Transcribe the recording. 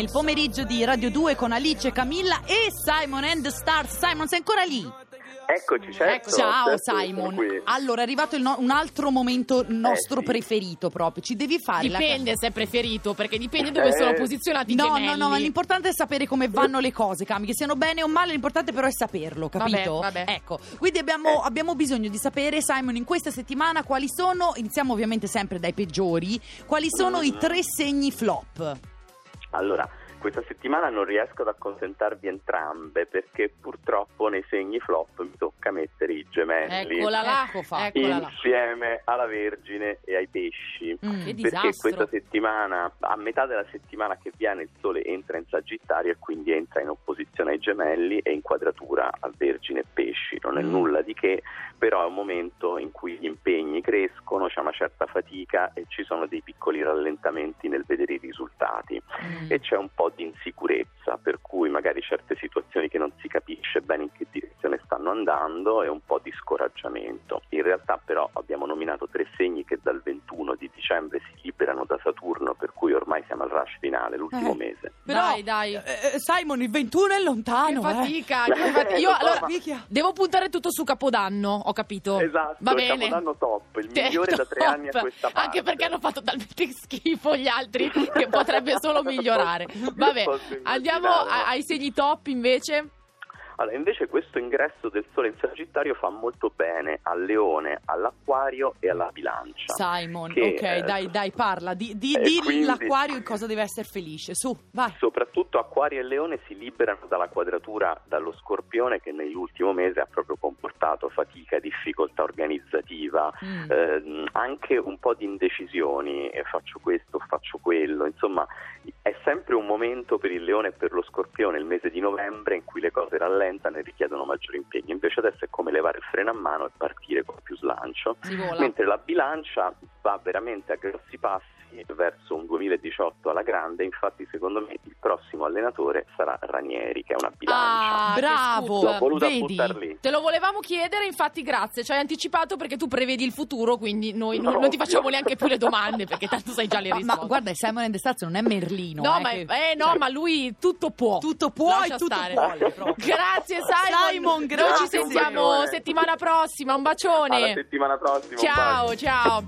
il pomeriggio di Radio 2 con Alice, Camilla e Simon and the Stars. Simon, sei ancora lì? Eccoci, certo. Ciao certo, Simon. Allora, è arrivato il no- un altro momento nostro sì. preferito proprio. Ci devi fare la Dipende se è preferito, perché dipende dove Eh. sono posizionati i No, gemelli. no, no, ma l'importante è sapere come vanno le cose, Cami, che siano bene o male, l'importante però è saperlo, capito? Vabbè, vabbè. Ecco, quindi abbiamo, abbiamo bisogno di sapere, Simon, in questa settimana quali sono, iniziamo ovviamente sempre dai peggiori, quali sono i tre segni flop? Allora, questa settimana non riesco ad accontentarvi entrambe perché purtroppo nei segni flop mi tocca mettere i gemelli Eccola là, Ecco eccola là. insieme alla Vergine e ai pesci. Mm. Che Perché disastro. questa settimana, a metà della settimana che viene, il Sole entra in Sagittario e quindi entra in opposizione ai gemelli e in quadratura a Vergine e Pesci. Non è Mm. nulla di che, però è un momento in cui gli impegni crescono, c'è una certa fatica e ci sono dei piccoli rallentamenti nel vedere i risultati. Mm. E c'è un po' di insicurezza, per cui magari certe situazioni che non si capisce bene in che direzione stanno andando e un po' di scoraggiamento. In realtà però abbiamo nominato tre segni che dal 21 di dicembre si liberano da Saturno, per cui ormai siamo al rush finale, l'ultimo Eh. mese. Però, Dai, dai. eh, eh, Simon, il 21 è lontano, che eh. fatica, che fatica. Io allora ma- devo puntare tutto su Capodanno, ho capito. Esatto, Va il bene. Capodanno top, il Sì, migliore da tre top. anni a questa parte. Anche perché hanno fatto talmente schifo gli altri che potrebbe solo migliorare. Vabbè, andiamo immaginarlo. a- ai segni top invece. Allora, invece questo ingresso del Sole in Sagittario fa molto bene al Leone, all'Acquario e alla Bilancia. Simon, Che, ok, eh, dai, dai, parla. Di, di, e di quindi- l'acquario in cosa deve essere felice. Su, vai. Soprattutto Acquario e Leone si liberano dalla quadratura dallo Scorpione che nell'ultimo mese ha proprio comportato fatica, difficoltà organizzativa, Mm. ehm, anche un po' di indecisioni, eh, faccio questo, faccio quello, insomma è sempre un momento per il Leone e per lo Scorpione, il mese di novembre in cui le cose rallentano e richiedono maggiori impegni, invece adesso è come levare il freno a mano e partire con più slancio. Mentre la bilancia va veramente a grossi passi verso un 2018 alla grande, infatti secondo me il prossimo allenatore sarà Ranieri, che è una bilancia. Ah, che Bravo. scoop. L'ho voluta vedi? lì. Te lo volevamo chiedere, infatti grazie, ci hai anticipato perché tu prevedi il futuro, quindi noi non, No, non ti facciamo neanche più le domande perché tanto sai già le Ma, risposte. ma guarda, Simon and the Stars non è Merlino. No, eh, ma, che- eh, no, ma lui tutto può. Tutto può Lascia e tutto stare. vuole. proprio. Grazie Simon. Simon, Noi grazie. ci sentiamo settimana prossima. Un bacione. Alla settimana prossima. Ciao, ciao.